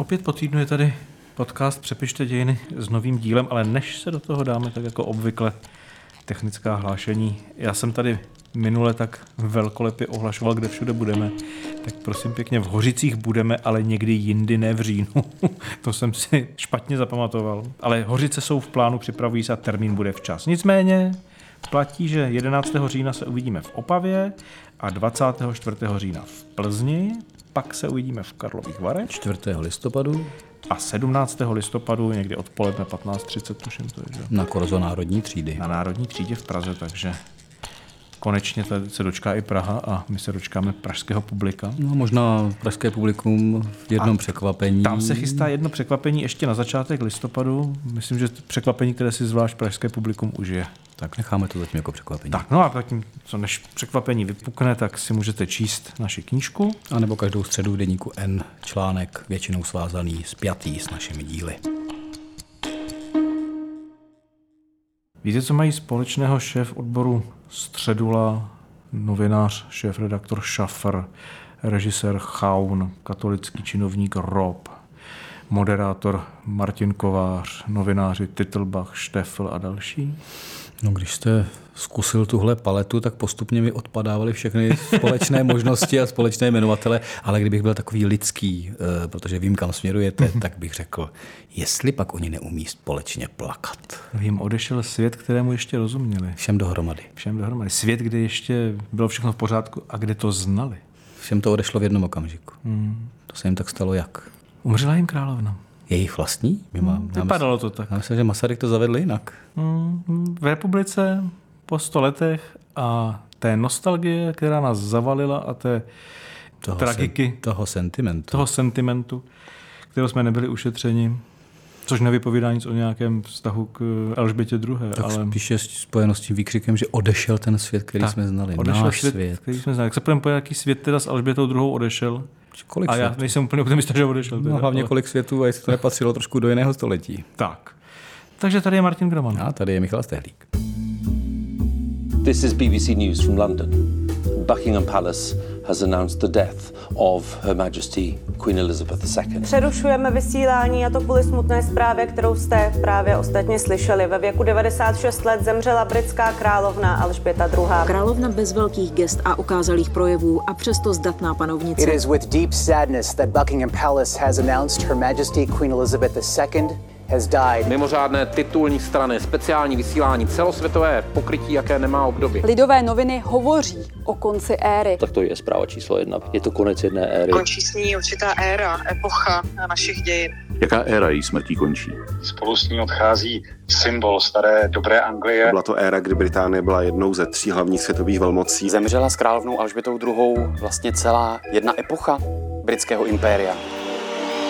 Opět po týdnu je tady podcast Přepište dějiny s novým dílem, ale než se do toho dáme, tak jako obvykle technická hlášení. Já jsem tady minule tak velkolepě ohlašoval, kde všude budeme. Tak prosím pěkně, v Hořicích budeme, ale někdy jindy, ne v říjnu. to jsem si špatně zapamatoval. Ale Hořice jsou v plánu, připravují se a termín bude včas. Nicméně platí, že 11. října se uvidíme v Opavě a 24. října v Plzni, pak se uvidíme v Karlových Varech. 4. listopadu. A 17. listopadu, někdy odpoledne 15.30, tuším to je, že? Na Korzo Národní třídy. Na Národní třídě v Praze, takže konečně se dočká i Praha a my se dočkáme pražského publika. No možná pražské publikum v jednom a překvapení. Tam se chystá jedno překvapení ještě na začátek listopadu. Myslím, že překvapení, které si zvlášť pražské publikum užije. Tak necháme to zatím jako překvapení. Tak, no a zatím, co než překvapení vypukne, tak si můžete číst naši knížku. A nebo každou středu v deníku N článek, většinou svázaný, spjatý s našimi díly. Víte, co mají společného šéf odboru Středula, novinář, šéf-redaktor Schaffer, režisér Chaun, katolický činovník Rob, moderátor Martin Kovář, novináři Titlbach, Štefl a další? No, když jste zkusil tuhle paletu, tak postupně mi odpadávaly všechny společné možnosti a společné jmenovatele, ale kdybych byl takový lidský, eh, protože vím, kam směrujete, tak bych řekl, jestli pak oni neumí společně plakat. Jim odešel svět, kterému ještě rozuměli. Všem dohromady. Všem dohromady. Svět, kde ještě bylo všechno v pořádku a kde to znali. Všem to odešlo v jednom okamžiku. Hmm. To se jim tak stalo jak? Umřela jim královna. Jejich vlastní? My mám, hmm, vypadalo to tak. Já myslím, že Masaryk to zavedl jinak. Hmm, v republice po sto letech a té nostalgie, která nás zavalila a té toho tragiky. Se, toho sentimentu. Toho sentimentu, kterého jsme nebyli ušetřeni. Což nevypovídá nic o nějakém vztahu k Alžbětě II. Tak ale... spíše spojeno s tím výkřikem, že odešel ten svět, který tak, jsme znali. Odešel Náš svět, svět. Který jsme znali. Jak se půjdeme po jaký svět teda s Alžbětou II. odešel? Kolik a já světů? nejsem úplně optimista, že odešel. Teda, no, hlavně ale... kolik světů a jestli to nepatřilo trošku do jiného století. Tak. Takže tady je Martin Groman. A tady je Michal Stehlík. This is BBC News from London. Buckingham Palace has announced the death of Her Majesty Queen Elizabeth II. Přerušujeme vysílání a to kvůli smutné zprávě, kterou jste právě ostatně slyšeli. Ve věku 96 let zemřela britská královna Alžběta II. Královna bez velkých gest a ukázalých projevů a přesto zdatná panovnice. It is with deep sadness that Buckingham Palace has announced Her Majesty Queen Elizabeth II has died. Mimořádné titulní strany, speciální vysílání, celosvětové pokrytí, jaké nemá obdoby. Lidové noviny hovoří o konci éry. Tak to je zpráva číslo jedna. Je to konec jedné éry. Končí s ní určitá éra, epocha našich dějin. Jaká éra její smrtí končí? Spolu s ní odchází symbol staré dobré Anglie. Byla to éra, kdy Británie byla jednou ze tří hlavních světových velmocí. Zemřela s královnou Alžbětou II. vlastně celá jedna epocha britského impéria.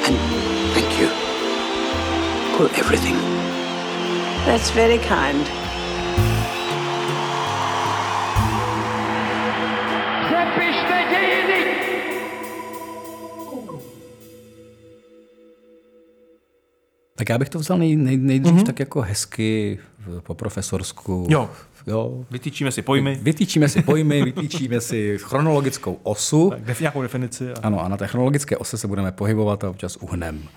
You for everything. That's very kind. Tak já bych to vzal nej, nej, nejdřív mm-hmm. tak jako hezky po profesorsku. Jo. jo. Vytýčíme si pojmy. Vytýčíme si pojmy, vytýčíme si chronologickou osu. Tak, nějakou definici. A... Ano, a na té chronologické ose se budeme pohybovat a občas uhnem.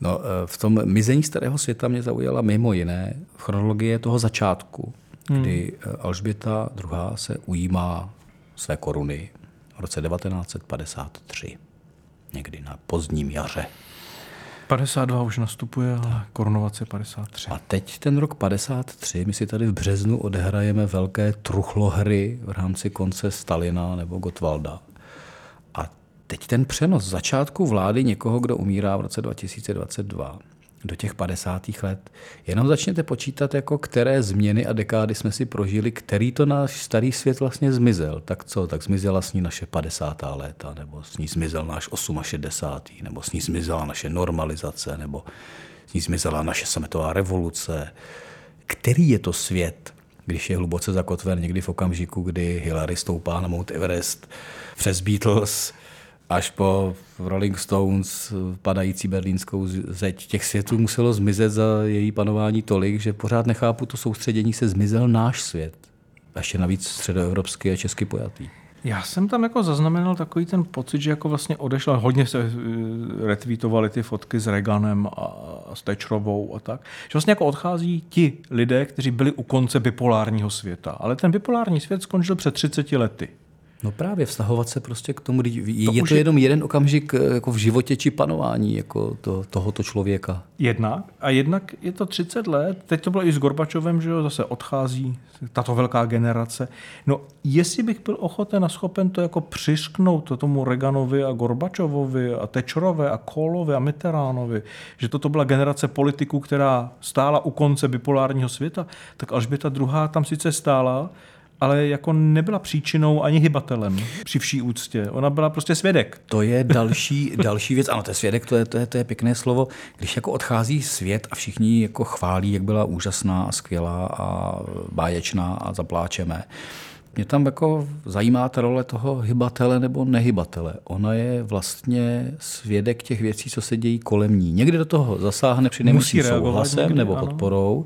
No, e, v tom mizení starého světa mě zaujala mimo jiné chronologie toho začátku, hmm. kdy e, Alžběta II. se ujímá své koruny v roce 1953, někdy na pozdním jaře. 52 už nastupuje, ale korunovace 53. A teď ten rok 53, my si tady v březnu odehrajeme velké truchlohry v rámci konce Stalina nebo Gotwalda. Teď ten přenos začátku vlády někoho, kdo umírá v roce 2022 do těch 50. let. Jenom začněte počítat, jako které změny a dekády jsme si prožili, který to náš starý svět vlastně zmizel. Tak co, tak zmizela s ní naše 50. léta, nebo s ní zmizel náš 68. nebo s ní zmizela naše normalizace, nebo s ní zmizela naše sametová revoluce. Který je to svět, když je hluboce zakotven někdy v okamžiku, kdy Hillary stoupá na Mount Everest přes Beatles, až po Rolling Stones padající berlínskou zeď. Těch světů muselo zmizet za její panování tolik, že pořád nechápu to soustředění se zmizel náš svět. A ještě navíc středoevropský a česky pojatý. Já jsem tam jako zaznamenal takový ten pocit, že jako vlastně odešla, hodně se eh, retweetovali ty fotky s Reaganem a s Thatcherovou a tak, že vlastně jako odchází ti lidé, kteří byli u konce bipolárního světa. Ale ten bipolární svět skončil před 30 lety. No právě vztahovat se prostě k tomu, je to, je to jenom jeden okamžik eh, jako v životě či panování jako to, tohoto člověka. Jednak. A jednak je to 30 let, teď to bylo i s Gorbačovem, že jo, zase odchází tato velká generace. No, jestli bych byl ochoten a schopen to jako přišknout to tomu Reganovi a Gorbačovovi a Tečerové a Kolovi a Mitteránovi, že toto byla generace politiků, která stála u konce bipolárního světa, tak Alžběta druhá tam sice stála, ale jako nebyla příčinou ani hybatelem při vší úctě. Ona byla prostě svědek. To je další, další věc. Ano, to je svědek, to je, to, je, to je pěkné slovo. Když jako odchází svět a všichni jako chválí, jak byla úžasná a skvělá a báječná a zapláčeme, mě tam jako zajímá ta role toho hybatele nebo nehybatele. Ona je vlastně svědek těch věcí, co se dějí kolem ní. Někdy do toho zasáhne při nejmenším souhlasem někdy, nebo ano. podporou,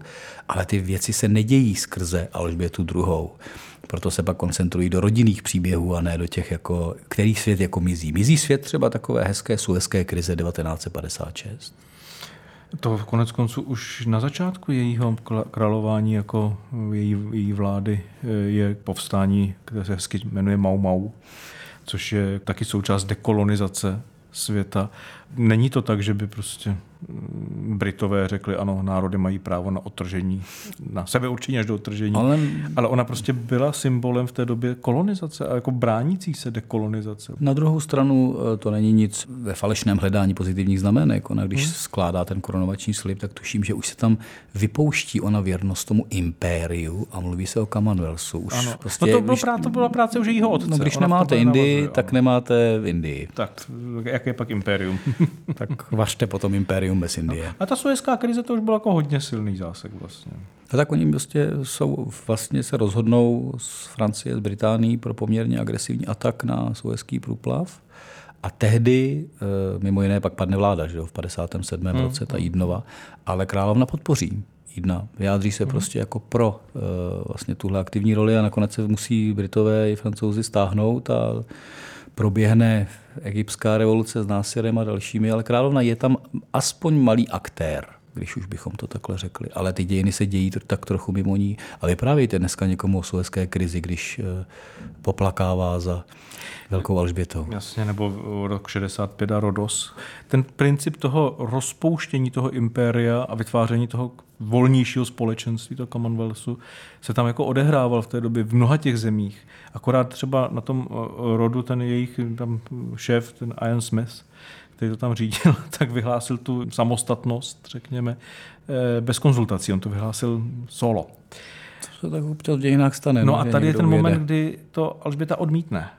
ale ty věci se nedějí skrze Alžbětu druhou. Proto se pak koncentrují do rodinných příběhů a ne do těch, jako, který svět jako mizí. Mizí svět třeba takové hezké suezké krize 1956. To konec konců už na začátku jejího králování jako její, její vlády eh, je povstání, které se hezky jmenuje Mau Mau, což je taky součást dekolonizace světa. Není to tak, že by prostě Britové řekli, ano, národy mají právo na otržení, na sebe určitě až do otržení, ale... ale ona prostě byla symbolem v té době kolonizace a jako bránící se dekolonizace. Na druhou stranu eh, to není nic ve falešném hledání pozitivních znamenek. Ona když hmm. skládá ten koronovační slib, tak tuším, že už se tam vypouští ona věrnost tomu impériu a mluví se o Commonwealthu. Už ano. Prostě, no to, bylo prá- to byla práce už jejího otce. No, když ona nemáte Indii, tak nemáte v Indii. Tak, jaké je pak impérium? tak vařte potom impérium imperium bez Indie. No. A ta suezká krize to už byl jako hodně silný zásek vlastně. A tak oni prostě jsou, vlastně se rozhodnou z Francie, z Británií pro poměrně agresivní atak na suezký průplav. A tehdy, eh, mimo jiné, pak padne vláda, že jo, v 57. Hmm. roce, ta Jídnova, ale královna podpoří Jídna. Vyjádří se hmm. prostě jako pro eh, vlastně tuhle aktivní roli a nakonec se musí Britové i Francouzi stáhnout a proběhne egyptská revoluce s Násirem a dalšími, ale královna je tam aspoň malý aktér když už bychom to takhle řekli. Ale ty dějiny se dějí tak trochu mimo ní. A vyprávějte dneska někomu o suezké krizi, když eh, poplakává za velkou Alžbětou. Jasně, nebo rok 65 a Rodos. Ten princip toho rozpouštění toho impéria a vytváření toho volnějšího společenství, toho Commonwealthu, se tam jako odehrával v té době v mnoha těch zemích. Akorát třeba na tom eh, rodu ten jejich tam šéf, ten Ian Smith, který to tam řídil, tak vyhlásil tu samostatnost, řekněme, eh, bez konzultací. On to vyhlásil solo. To se tak občas v dějinách stane. No, a tady je ten moment, kdy to Alžběta odmítne.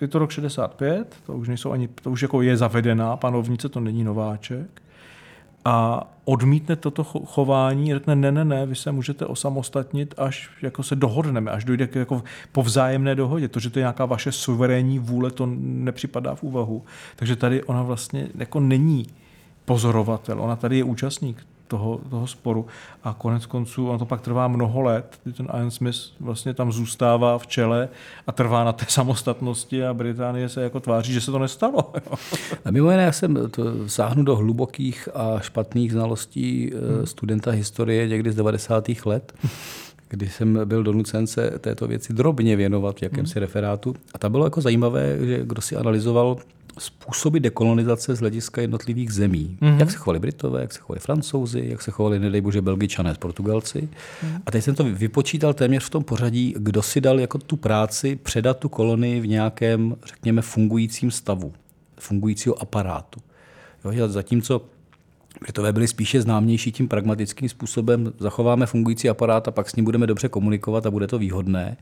Je to rok 65, to už nejsou ani, to už jako je zavedená panovnice, to není nováček a odmítne toto chování, řekne ne, ne, ne, vy se můžete osamostatnit, až jako se dohodneme, až dojde k jako po vzájemné dohodě. To, že to je nějaká vaše suverénní vůle, to nepřipadá v úvahu. Takže tady ona vlastně jako není pozorovatel, ona tady je účastník toho, toho sporu. A konec konců, ono to pak trvá mnoho let, kdy ten Ian Smith vlastně tam zůstává v čele a trvá na té samostatnosti a Británie se jako tváří, že se to nestalo. a mimo jiné, já jsem to sáhnu do hlubokých a špatných znalostí eh, hmm. studenta historie někdy z 90. let, kdy jsem byl donucen se této věci drobně věnovat v jakémsi hmm. referátu. A tam bylo jako zajímavé, že kdo si analyzoval způsoby dekolonizace z hlediska jednotlivých zemí. Mm-hmm. Jak se chovali Britové, jak se chovali Francouzi, jak se chovali, nedej bože, Belgičané, Portugalci. Mm-hmm. A teď jsem to vypočítal téměř v tom pořadí, kdo si dal jako tu práci předat tu kolonii v nějakém, řekněme, fungujícím stavu, fungujícího aparátu. Jo, zatímco Britové byli spíše známější tím pragmatickým způsobem, zachováme fungující aparát a pak s ním budeme dobře komunikovat a bude to výhodné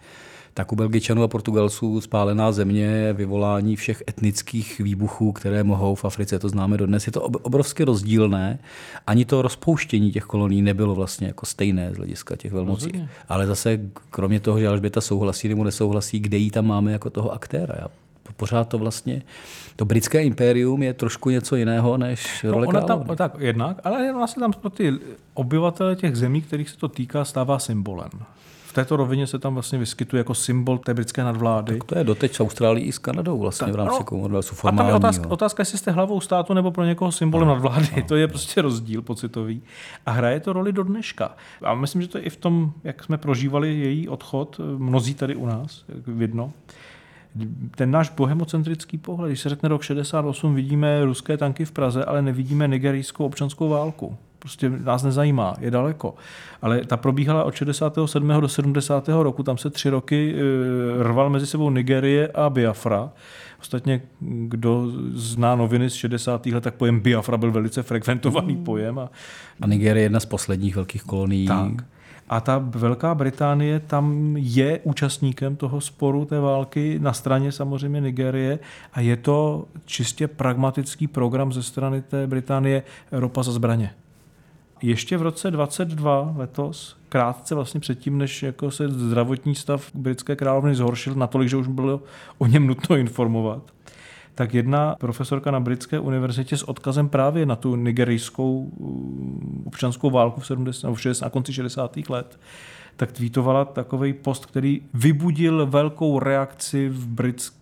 tak u Belgičanů a Portugalců spálená země, vyvolání všech etnických výbuchů, které mohou v Africe, to známe dodnes. Je to obrovsky rozdílné. Ani to rozpouštění těch kolonií nebylo vlastně jako stejné z hlediska těch velmocí. Rozhodně. Ale zase, kromě toho, že Alžběta souhlasí nebo nesouhlasí, kde ji tam máme jako toho aktéra. Já pořád to vlastně, to britské impérium je trošku něco jiného než no, role no, ona tam, Tak jednak, ale vlastně tam pro ty obyvatele těch zemí, kterých se to týká, stává symbolem této rovině se tam vlastně vyskytuje jako symbol té britské nadvlády. Tak to je doteď s Austrálií i s Kanadou vlastně tak, v rámci no, Commonwealthu A tam je otázka, otázka, jestli jste hlavou státu nebo pro někoho symbolem no, nadvlády. No. To je prostě rozdíl pocitový. A hraje to roli do dneška. A myslím, že to je i v tom, jak jsme prožívali její odchod, mnozí tady u nás, vidno ten náš bohemocentrický pohled, když se řekne rok 68, vidíme ruské tanky v Praze, ale nevidíme nigerijskou občanskou válku. Prostě nás nezajímá, je daleko. Ale ta probíhala od 67. do 70. roku, tam se tři roky eh, rval mezi sebou Nigerie a Biafra. Ostatně, kdo zná noviny z 60. let, tak pojem Biafra byl velice frekventovaný pojem. A, a Nigerie je jedna z posledních velkých kolonií. Tak. A ta Velká Británie tam je účastníkem toho sporu té války na straně samozřejmě Nigérie a je to čistě pragmatický program ze strany té Británie ropa za zbraně. Ještě v roce 22 letos, krátce vlastně předtím, než jako se zdravotní stav britské královny zhoršil natolik, že už bylo o něm nutno informovat, tak jedna profesorka na britské univerzitě s odkazem právě na tu nigerijskou uh, občanskou válku v 70, v 60, na konci 60. let, tak tweetovala takový post, který vybudil velkou reakci v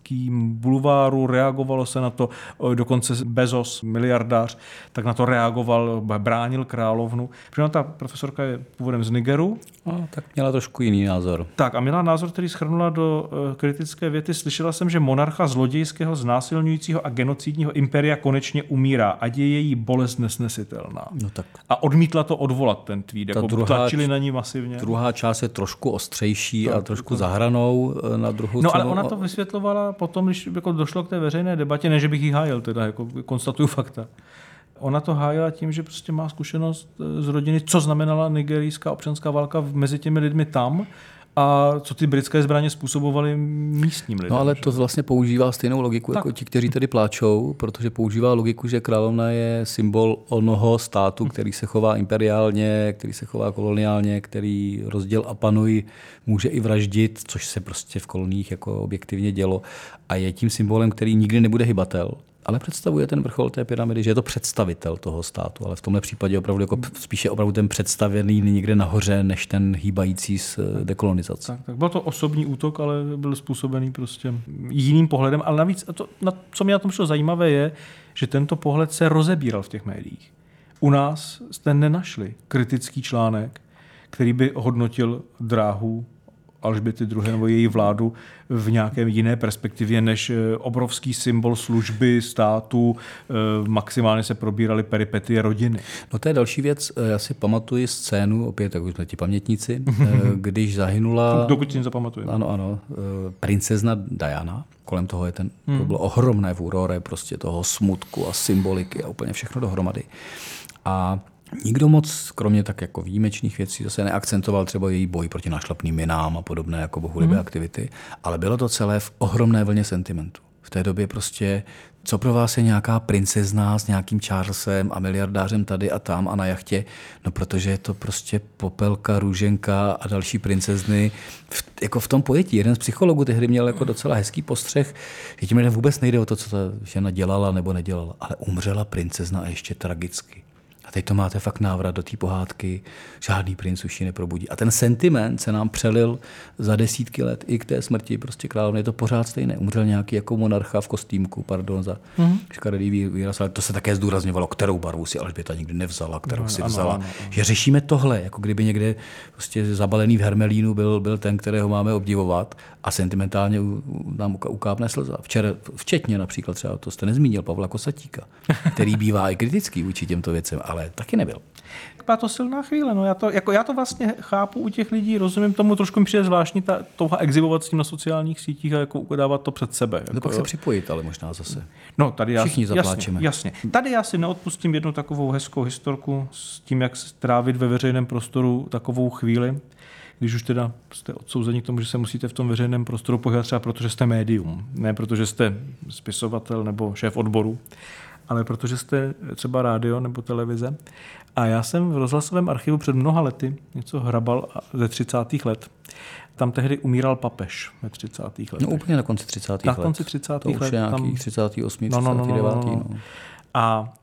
britském bulváru, reagovalo se na to, dokonce Bezos, miliardář, tak na to reagoval, bránil královnu. Protože ta profesorka je původem z Nigeru. A, tak měla trošku jiný názor. Tak a měla názor, který schrnula do e, kritické věty. Slyšela jsem, že monarcha zlodějského, znásilňujícího a genocidního imperia konečně umírá, a je její bolest nesnesitelná. No tak. A odmítla to odvolat, ten tweet. Ta jako druhá, tlačili na ní masivně. Druhá část je trošku ostřejší to, a trošku to. zahranou eh, na druhou No ale ona to vysvětlovala potom, když jako došlo k té veřejné debatě, ne, že bych jí hájil, teda jako konstatuju fakta. Ona to hájila tím, že prostě má zkušenost eh, z rodiny, co znamenala nigerijská občanská válka mezi těmi lidmi tam a co ty britské zbraně způsobovaly místním lidem. No ale to vlastně používá stejnou logiku tak. jako ti, kteří tady pláčou, protože používá logiku, že královna je symbol onoho státu, který se chová imperiálně, který se chová koloniálně, který rozděl a panuj může i vraždit, což se prostě v koloních jako objektivně dělo a je tím symbolem, který nikdy nebude hybatel ale představuje ten vrchol té pyramidy, že je to představitel toho státu, ale v tomhle případě opravdu jako spíše opravdu ten představený někde nahoře, než ten hýbající z eh, dekolonizace. Tak, tak byl to osobní útok, ale byl způsobený prostě jiným pohledem. Ale navíc, to, na, co mě na tom šlo zajímavé, je, že tento pohled se rozebíral v těch médiích. U nás jste nenašli kritický článek, který by hodnotil dráhu Alžběty II. nebo její vládu v nějaké jiné perspektivě než eh, obrovský symbol služby státu. Eh, maximálně se probíraly peripetie rodiny. No to je další věc. Eh, já si pamatuji scénu, opět tak už jsme ti pamětníci, když zahynula... Dokud si zapamatujeme. Ano, ano. Princezna Diana. Kolem toho je ten, hmm. to bylo ohromné furore prostě toho smutku a symboliky a úplně všechno dohromady. A Nikdo moc, kromě tak jako výjimečných věcí, zase neakcentoval třeba její boj proti našlapným minám a podobné jako bohulibé mm. aktivity, ale bylo to celé v ohromné vlně sentimentu. V té době prostě, co pro vás je nějaká princezna s nějakým Charlesem a miliardářem tady a tam a na jachtě, no protože je to prostě popelka, růženka a další princezny. V, jako v tom pojetí. Jeden z psychologů tehdy měl jako docela hezký postřeh, že tím lidem vůbec nejde o to, co ta žena dělala nebo nedělala, ale umřela princezna a ještě tragicky. A teď to máte fakt návrat do té pohádky, žádný princ už ji neprobudí. A ten sentiment se nám přelil za desítky let i k té smrti prostě královny. Je to pořád stejné. Umřel nějaký jako monarcha v kostýmku, pardon za mm-hmm. škaredý výraz, ale to se také zdůrazňovalo, kterou barvu si Alžběta nikdy nevzala, kterou no, si vzala. Ano, ano, ano. Že řešíme tohle, jako kdyby někde prostě zabalený v hermelínu byl, byl ten, kterého máme obdivovat a sentimentálně nám ukápne slza. Včera, včetně například třeba, to jste nezmínil, Pavla Kosatíka, který bývá i kritický vůči těmto věcem, ale taky nebyl. Byla to silná chvíle. No. Já, to, jako já to vlastně chápu u těch lidí, rozumím tomu, trošku mi přijde zvláštní ta touha exhibovat s tím na sociálních sítích a jako udávat to před sebe. Jako, no pak se připojit, ale možná zase. No, tady já, Všichni zapláčeme. Jasně, jasně. Tady já si neodpustím jednu takovou hezkou historku s tím, jak strávit ve veřejném prostoru takovou chvíli když už teda jste odsouzeni k tomu, že se musíte v tom veřejném prostoru pohybovat třeba protože jste médium, ne protože jste spisovatel nebo šéf odboru, ale protože jste třeba rádio nebo televize. A já jsem v rozhlasovém archivu před mnoha lety něco hrabal ze 30. let. Tam tehdy umíral papež ve 30. letech. No úplně na konci 30. Na konci 30. To let. Už je nějaký tam... 38. No, no, no, 39. No, no, no. A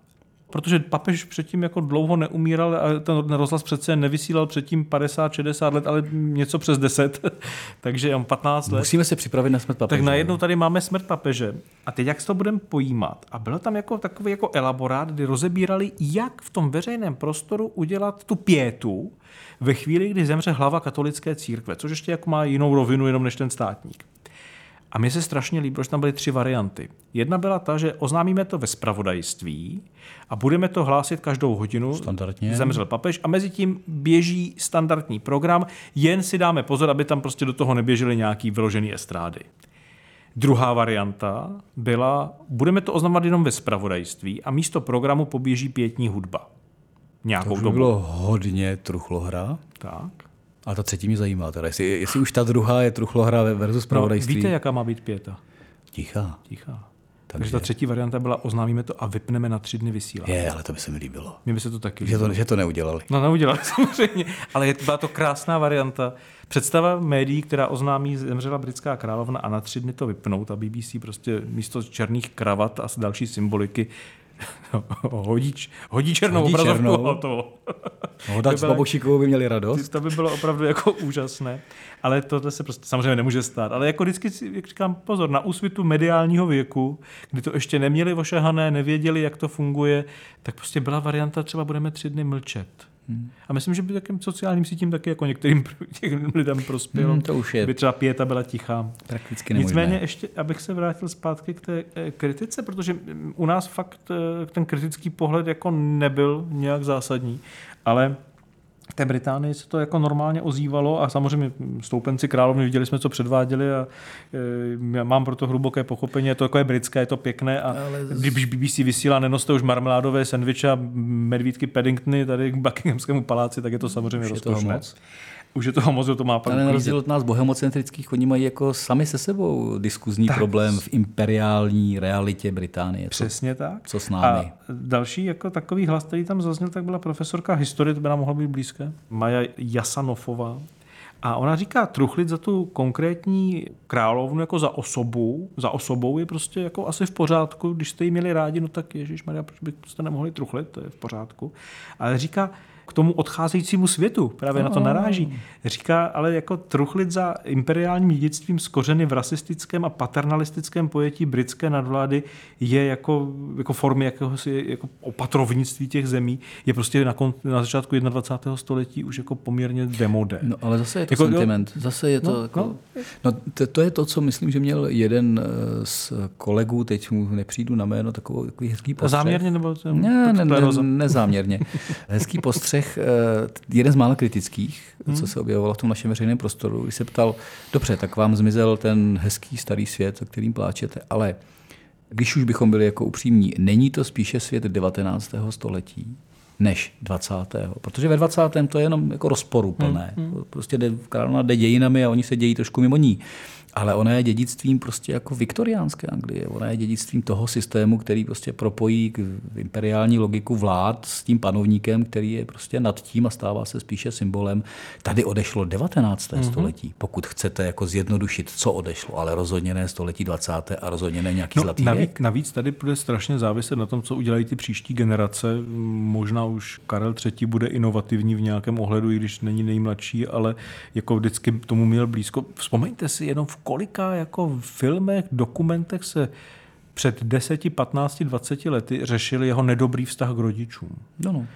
protože papež předtím jako dlouho neumíral a ten rozhlas přece nevysílal předtím 50-60 let, ale něco přes 10, takže on 15 let. Musíme se připravit na smrt papeže. Tak najednou tady máme smrt papeže. A teď jak se to budeme pojímat? A bylo tam jako takový jako elaborát, kdy rozebírali, jak v tom veřejném prostoru udělat tu pětu ve chvíli, kdy zemře hlava katolické církve, což ještě jako má jinou rovinu jenom než ten státník. A mně se strašně líbilo, že tam byly tři varianty. Jedna byla ta, že oznámíme to ve spravodajství a budeme to hlásit každou hodinu. Standardně. Zemřel papež a mezi tím běží standardní program, jen si dáme pozor, aby tam prostě do toho neběžely nějaký vyložený estrády. Druhá varianta byla, budeme to oznamovat jenom ve spravodajství a místo programu poběží pětní hudba. Nějakou to už by dobu. bylo hodně truchlohra. Tak. A ta třetí mě zajímá teda, jestli, jestli už ta druhá je truchlohra versus No, spravodajství. víte, jaká má být pěta? Tichá. Tichá. Takže ta třetí varianta byla, oznámíme to a vypneme na tři dny vysílání. Je, ale to by se mi líbilo. Mně by se to taky Že to, líbilo. že to neudělali. No neudělali samozřejmě, ale je, byla to krásná varianta. Představa médií, která oznámí, zemřela britská královna a na tři dny to vypnout a BBC prostě místo černých kravat a další symboliky hodí, hodí černou Hodí obrazovku černou. a. Hodač To s byla- babošikovou by měli radost. To by bylo opravdu jako úžasné, ale tohle se prostě samozřejmě nemůže stát. Ale jako vždycky si jak říkám, pozor, na úsvitu mediálního věku, kdy to ještě neměli ošahané, nevěděli, jak to funguje, tak prostě byla varianta, třeba budeme tři dny mlčet. Hmm. A myslím, že by takým sociálním sítím taky jako některým těm lidem prospělo. Hmm, to už je By třeba pěta byla tichá. prakticky nemožné. Nicméně ještě, abych se vrátil zpátky k té eh, kritice, protože mm, u nás fakt eh, ten kritický pohled jako nebyl nějak zásadní, ale té Británii se to jako normálně ozývalo a samozřejmě stoupenci královny viděli jsme, co předváděli a e, já mám proto hluboké pochopení, je to jako je britské, je to pěkné a Ale když BBC vysílá, nenoste už marmeládové sendviče a medvídky Paddingtony tady k Buckinghamskému paláci, tak je to samozřejmě rozkošné. Už je toho moc, to má Ale na rozdíl od nás bohemocentrických, oni mají jako sami se sebou diskuzní Tak. problém v imperiální realitě Británie. Co, Přesně tak. co s námi? A další jako takový hlas, který tam zazněl, tak byla profesorka historie, to by nám mohlo být blízké, Maja Jasanofová. A ona říká, truchlit za tu konkrétní královnu jako za osobu, za osobou je prostě jako asi v pořádku, když jste ji měli rádi, no tak Ježíš Maria, proč byste nemohli truchlit, to je v pořádku. Ale říká, k tomu odcházejícímu světu, právě na to No. naráží. Říká, ale jako truchlit za imperiálním dědictvím z kořeny v rasistickém a paternalistickém pojetí britské nadvlády je jako, jako formy jakéhosi jako opatrovnictví těch zemí, je prostě na, kon, na začátku 21. století už jako poměrně demodé. No, ale zase je to Jako, jo, sentiment. Zase je to no, no, jako... no. No, to, to je to, co myslím, že měl jeden eh, z kolegů, teď mu nepřijdu na jméno, takovou, takový hezký postřeh. Záměrně nebo to- Ne, ne, ne, nezáměrně. Hezký postřeh, eh, jeden z mála kritických, Hmm. co se objevovalo v tom našem veřejném prostoru, když se ptal, dobře, tak vám zmizel ten hezký starý svět, o kterým pláčete, ale když už bychom byli jako upřímní, není to spíše svět 19. století než 20. Protože ve 20. to je jenom jako rozporuplné. Hmm, Prostě jde, královna jde dějinami a oni se dějí trošku mimo ní. Ale ona je dědictvím prostě jako viktoriánské Anglie. Ona je dědictvím toho systému, který prostě propojí k imperiální logiku vlád s tím panovníkem, který je prostě nad tím a stává se spíše symbolem. Tady odešlo 19. Mhm. Mm-hmm. století, pokud chcete jako zjednodušit, co odešlo, ale rozhodně ne století 20. a rozhodně ne nějaký No, zlatý navíc, věk. navíc tady bude strašně záviset na tom, co udělají ty příští generace. Možná už Karel III. bude inovativní v nějakém ohledu, i když není nejmladší, ale jako vždycky tomu měl blízko. Vzpomeňte si jenom v kolika jako filmech, dokumentech se před 10, 15, 20 lety řešil jeho nedobrý vztah k rodičům. No, no.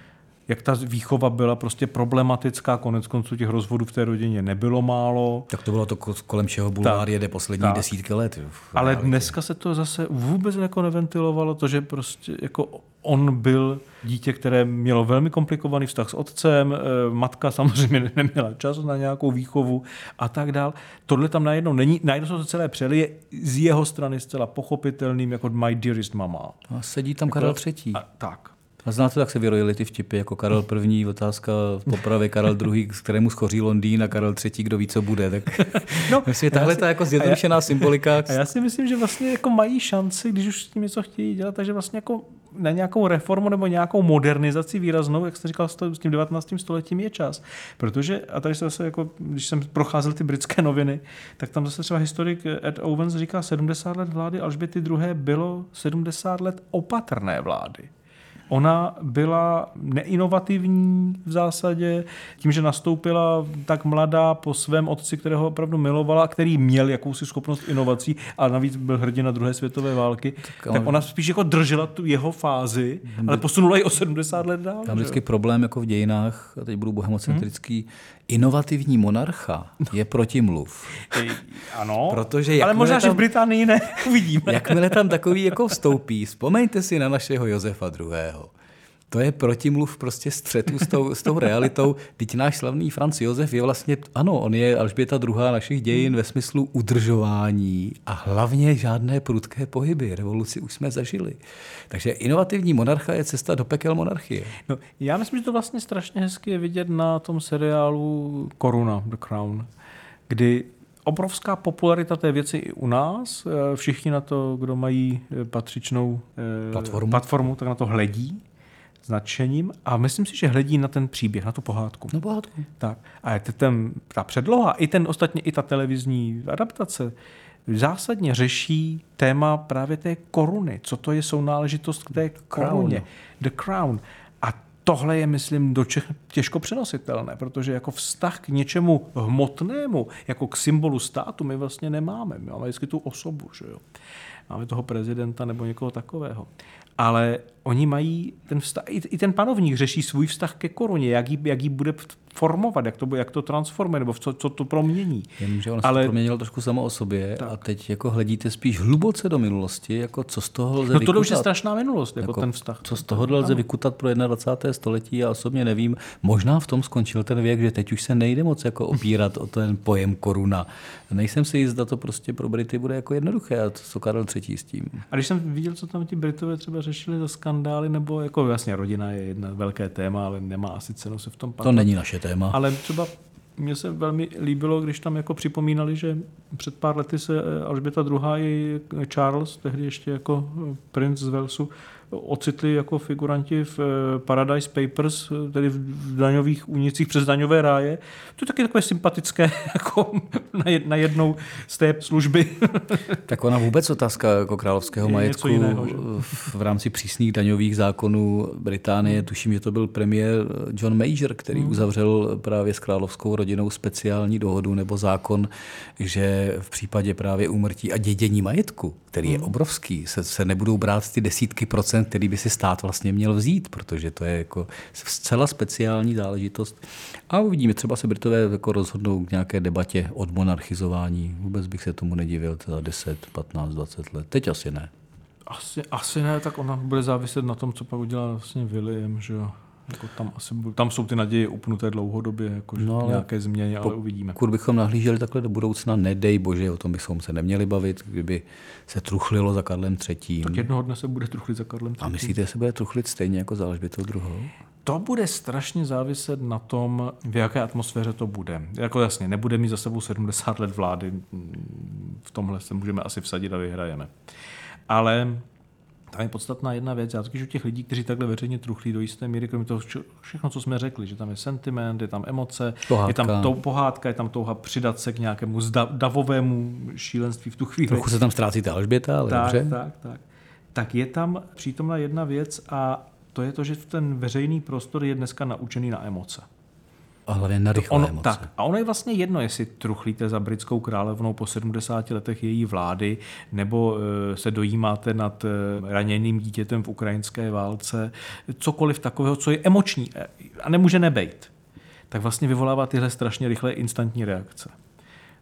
Jak ta výchova byla prostě problematická, konec konců těch rozvodů v té rodině nebylo málo. Tak to bylo to, kolem čeho bulvár Tak, jede poslední tak. desítky let. jo, Ale dneska se to zase vůbec jako neventilovalo, to, že prostě jako on byl dítě, které mělo velmi komplikovaný vztah s otcem, eh, matka samozřejmě neměla čas na nějakou výchovu a tak dál. Tohle tam najednou není, najednou se to celé přelije z jeho strany zcela pochopitelným jako my dearest mama. A sedí tam Jako- Karel III. A, tak. A znáte, jak se vyrojily ty vtipy, jako Karel I. otázka v popravě, Karel II. z kterému schoří Londýn a Karel III. kdo ví, co bude. Tak No, myslím, tahle ta jako zjednodušená symbolika. A já si myslím, že vlastně jako mají šanci, když už s tím něco chtějí dělat, takže vlastně jako na nějakou reformu nebo nějakou modernizaci výraznou, jak jste říkal, s tím 19. stoletím je čas. Protože, a tady se zase, jako, když jsem procházel ty britské noviny, tak tam zase třeba historik Ed Owens říká, 70 let vlády Alžběty II. bylo 70 let opatrné vlády. Ona byla neinovativní v zásadě, tím, že nastoupila tak mladá po svém otci, kterého opravdu milovala, který měl jakousi schopnost inovací a navíc byl hrdina druhé světové války, tak, tak ona spíš jako držela tu jeho fázi, ale posunula ji o 70 let dál. Tam vždycky problém jako v dějinách, a teď budu bohemocentrický, hmm? Inovativní monarcha je protimluv. ano, Protože ale možná, tam, že v Británii ne, uvidíme. Jakmile tam takový jako vstoupí, vzpomeňte si na našeho Josefa II. To je protimluv prostě střetu s tou, s tou realitou. Teď náš slavný Franc Josef je vlastně, ano, on je Alžběta druhá našich dějin ve smyslu udržování a hlavně žádné prudké pohyby. Revoluci už jsme zažili. Takže inovativní monarcha je cesta do pekel monarchie. No, já myslím, že to vlastně strašně hezky je vidět na tom seriálu Koruna, The Crown, kdy obrovská popularita té věci i u nás. Všichni na to, kdo mají patřičnou platformu, platformu tak na to hledí nadšením a myslím si, že hledí na ten příběh, na tu pohádku. Na pohádku. Tak. A je ten, ta předloha, i ten ostatně, i ta televizní adaptace, zásadně řeší téma právě té koruny. Co to je sounáležitost k té koruně. The Crown. A tohle je, myslím, do Čech těžko přenositelné, protože jako vztah k něčemu hmotnému, jako k symbolu státu, my vlastně nemáme. My máme vždycky tu osobu, že jo. Máme toho prezidenta nebo někoho takového ale oni mají ten vztah, i ten panovník řeší svůj vztah ke koruně, jak ji, jak ji bude formovat, jak to, jak to transformuje, nebo co, co to promění. Jenomže on ale... se to proměnil trošku samo o sobě tak. a teď jako hledíte spíš hluboce do minulosti, jako co z toho lze No to už je strašná minulost, jako, jako ten vztah. Co z toho lze vykutat pro 21. století, já osobně nevím. Možná v tom skončil ten věk, že teď už se nejde moc jako opírat o ten pojem koruna. Nejsem si jist, to prostě pro Brity bude jako jednoduché a co Karel III. s tím. A když jsem viděl, co tam ti Britové třeba řešili za skandály, nebo jako vlastně rodina je jedna velké téma, ale nemá asi cenu se v tom patlat. To není naše téma. Ale třeba mně se velmi líbilo, když tam jako připomínali, že před pár lety se Alžběta II. i Charles, tehdy ještě jako princ z Walesu, ocitli jako figuranti v eh, Paradise Papers, tedy v daňových únicích přes daňové ráje. To je taky takové sympatické jako na jednou z té služby. Tak ona vůbec otázka jako královského majetku jiného, v rámci přísných daňových zákonů Británie, hmm. tuším, že to byl premiér John Major, který hmm. uzavřel právě s královskou rodinou speciální dohodu nebo zákon, že v případě právě úmrtí a dědění majetku, který je hmm. obrovský, se, se nebudou brát ty desítky procent procent, který by si stát vlastně měl vzít, protože to je jako zcela speciální záležitost. A uvidíme, třeba se Britové jako rozhodnou k nějaké debatě od monarchizování. Vůbec bych se tomu nedivil za 10, 15, 20 let. Teď asi ne. Asi, asi ne, tak ona bude záviset na tom, co pak udělá vlastně William, že jo. Jako tam, asi, tam jsou ty naděje upnuté dlouhodobě, jako no, nějaké změny, ale uvidíme. Pokud bychom nahlíželi takhle do budoucna, nedej bože, o tom bychom se neměli bavit, kdyby se truchlilo za Karlem III. Tak jednoho dne se bude truchlit za Karlem III. A myslíte, že se bude truchlit stejně jako za Alžbětou druhou? To bude strašně záviset na tom, v jaké atmosféře to bude. Jako jasně, nebude mít za sebou 70 let vlády, v tomhle se můžeme asi vsadit a vyhrajeme. Ale tam je podstatná jedna věc, já totiž u těch lidí, kteří takhle veřejně truchlí do jisté míry, kromě toho všechno, co jsme řekli, že tam je sentiment, je tam emoce, pohádka. je tam tou pohádka, je tam touha přidat se k nějakému davovému šílenství v tu chvíli. Trochu se tam ztrácí ta Alžběta, ale tak, dobře. Tak, tak. Tak je tam přítomna jedna věc a to je to, že ten veřejný prostor je dneska naučený na emoce. A hlavně na rychlé ono, emoce. Tak, a ono je vlastně jedno, jestli truchlíte za britskou královnou po 70 letech její vlády, nebo e, se dojímáte nad e, raněným dítětem v ukrajinské válce, cokoliv takového, co je emoční e, a nemůže nebejt, tak vlastně vyvolává tyhle strašně rychlé instantní reakce.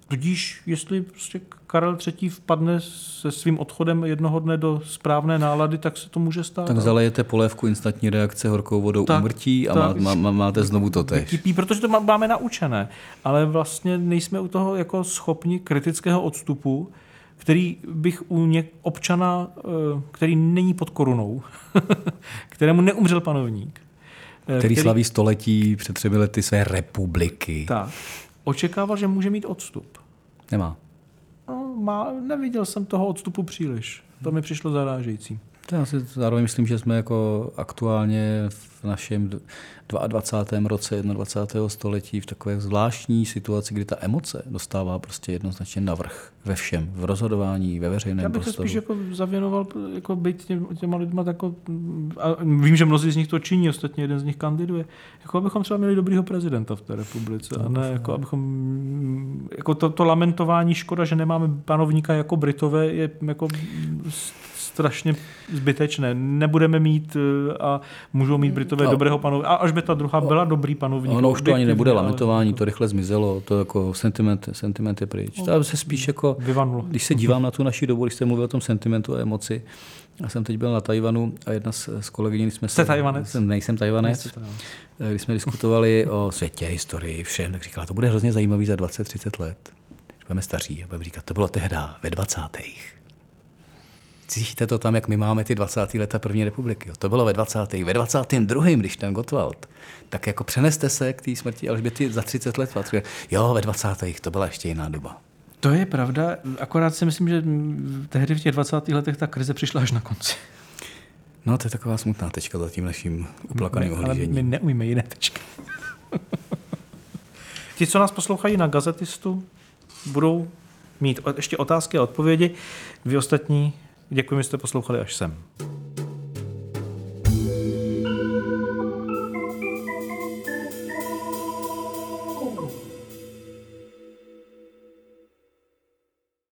Tudíž, jestli prostě Karel III. vpadne se svým odchodem jednoho dne do správné nálady, tak se to může stát. Tak zalejete polévku instantní reakce horkou vodou tak, umrtí a tak, má, má, máte znovu to tež. Vykypí, protože to máme naučené, ale vlastně nejsme u toho jako schopni kritického odstupu, který bych u něk- občana, eh, který není pod korunou, kterému neumřel panovník. Eh, který, který slaví století před třemi lety své republiky. Tak očekával, že může mít odstup. Nemá. No, má, neviděl jsem toho odstupu příliš. To mi přišlo zarážející. Já si zároveň myslím, že jsme jako aktuálně v našem 22. roce 21. století v takové zvláštní situaci, kdy ta emoce dostává prostě jednoznačně navrh ve všem, v rozhodování, ve veřejném Já bych to prostoru. spíš jako zavěnoval jako být těm, těma lidma jako, a vím, že mnozí z nich to činí, ostatně jeden z nich kandiduje, jako abychom třeba měli dobrýho prezidenta v té republice a ne jako abychom, jako to, to lamentování škoda, že nemáme panovníka jako Britové je jako strašně zbytečné. Nebudeme mít eh, a můžou mít Britové No. dobrého panovníka. A až by ta druhá byla dobrý panovník. Ono už to ani nebude lamentování, to rychle zmizelo, to jako sentiment, sentiment je pryč. To se spíš jako, Vyvanulo. když se dívám na tu naši dobu, když jste mluvil o tom sentimentu a emoci, já jsem teď byl na Tajvanu a jedna z, z kolegyní, když jsme Jste se, Tajvanec? Jsem, nejsem Tajvanec. Tajvanec. Když jsme diskutovali o světě, historii, všem, tak říkala, to bude hrozně zajímavý za 20-30 let. Když budeme staří a budeme říkat, to bylo tehda ve 20. Cítíte to tam, jak my máme ty 20. leta první republiky. Jo. To bylo ve 20. Ve 22. když ten Gottwald, tak jako přeneste se k té smrti Alžběty za 30 let. Jo, ve 20. to byla ještě jiná doba. To je pravda, akorát si myslím, že tehdy v těch 20. letech ta krize přišla až na konci. No, to je taková smutná tečka za tím naším uplakaným ale my ohlížením. neumíme jiné tečky. Ti, co nás poslouchají na gazetistu, budou mít ještě otázky a odpovědi. Vy ostatní, Děkuji, že jste poslouchali až sem.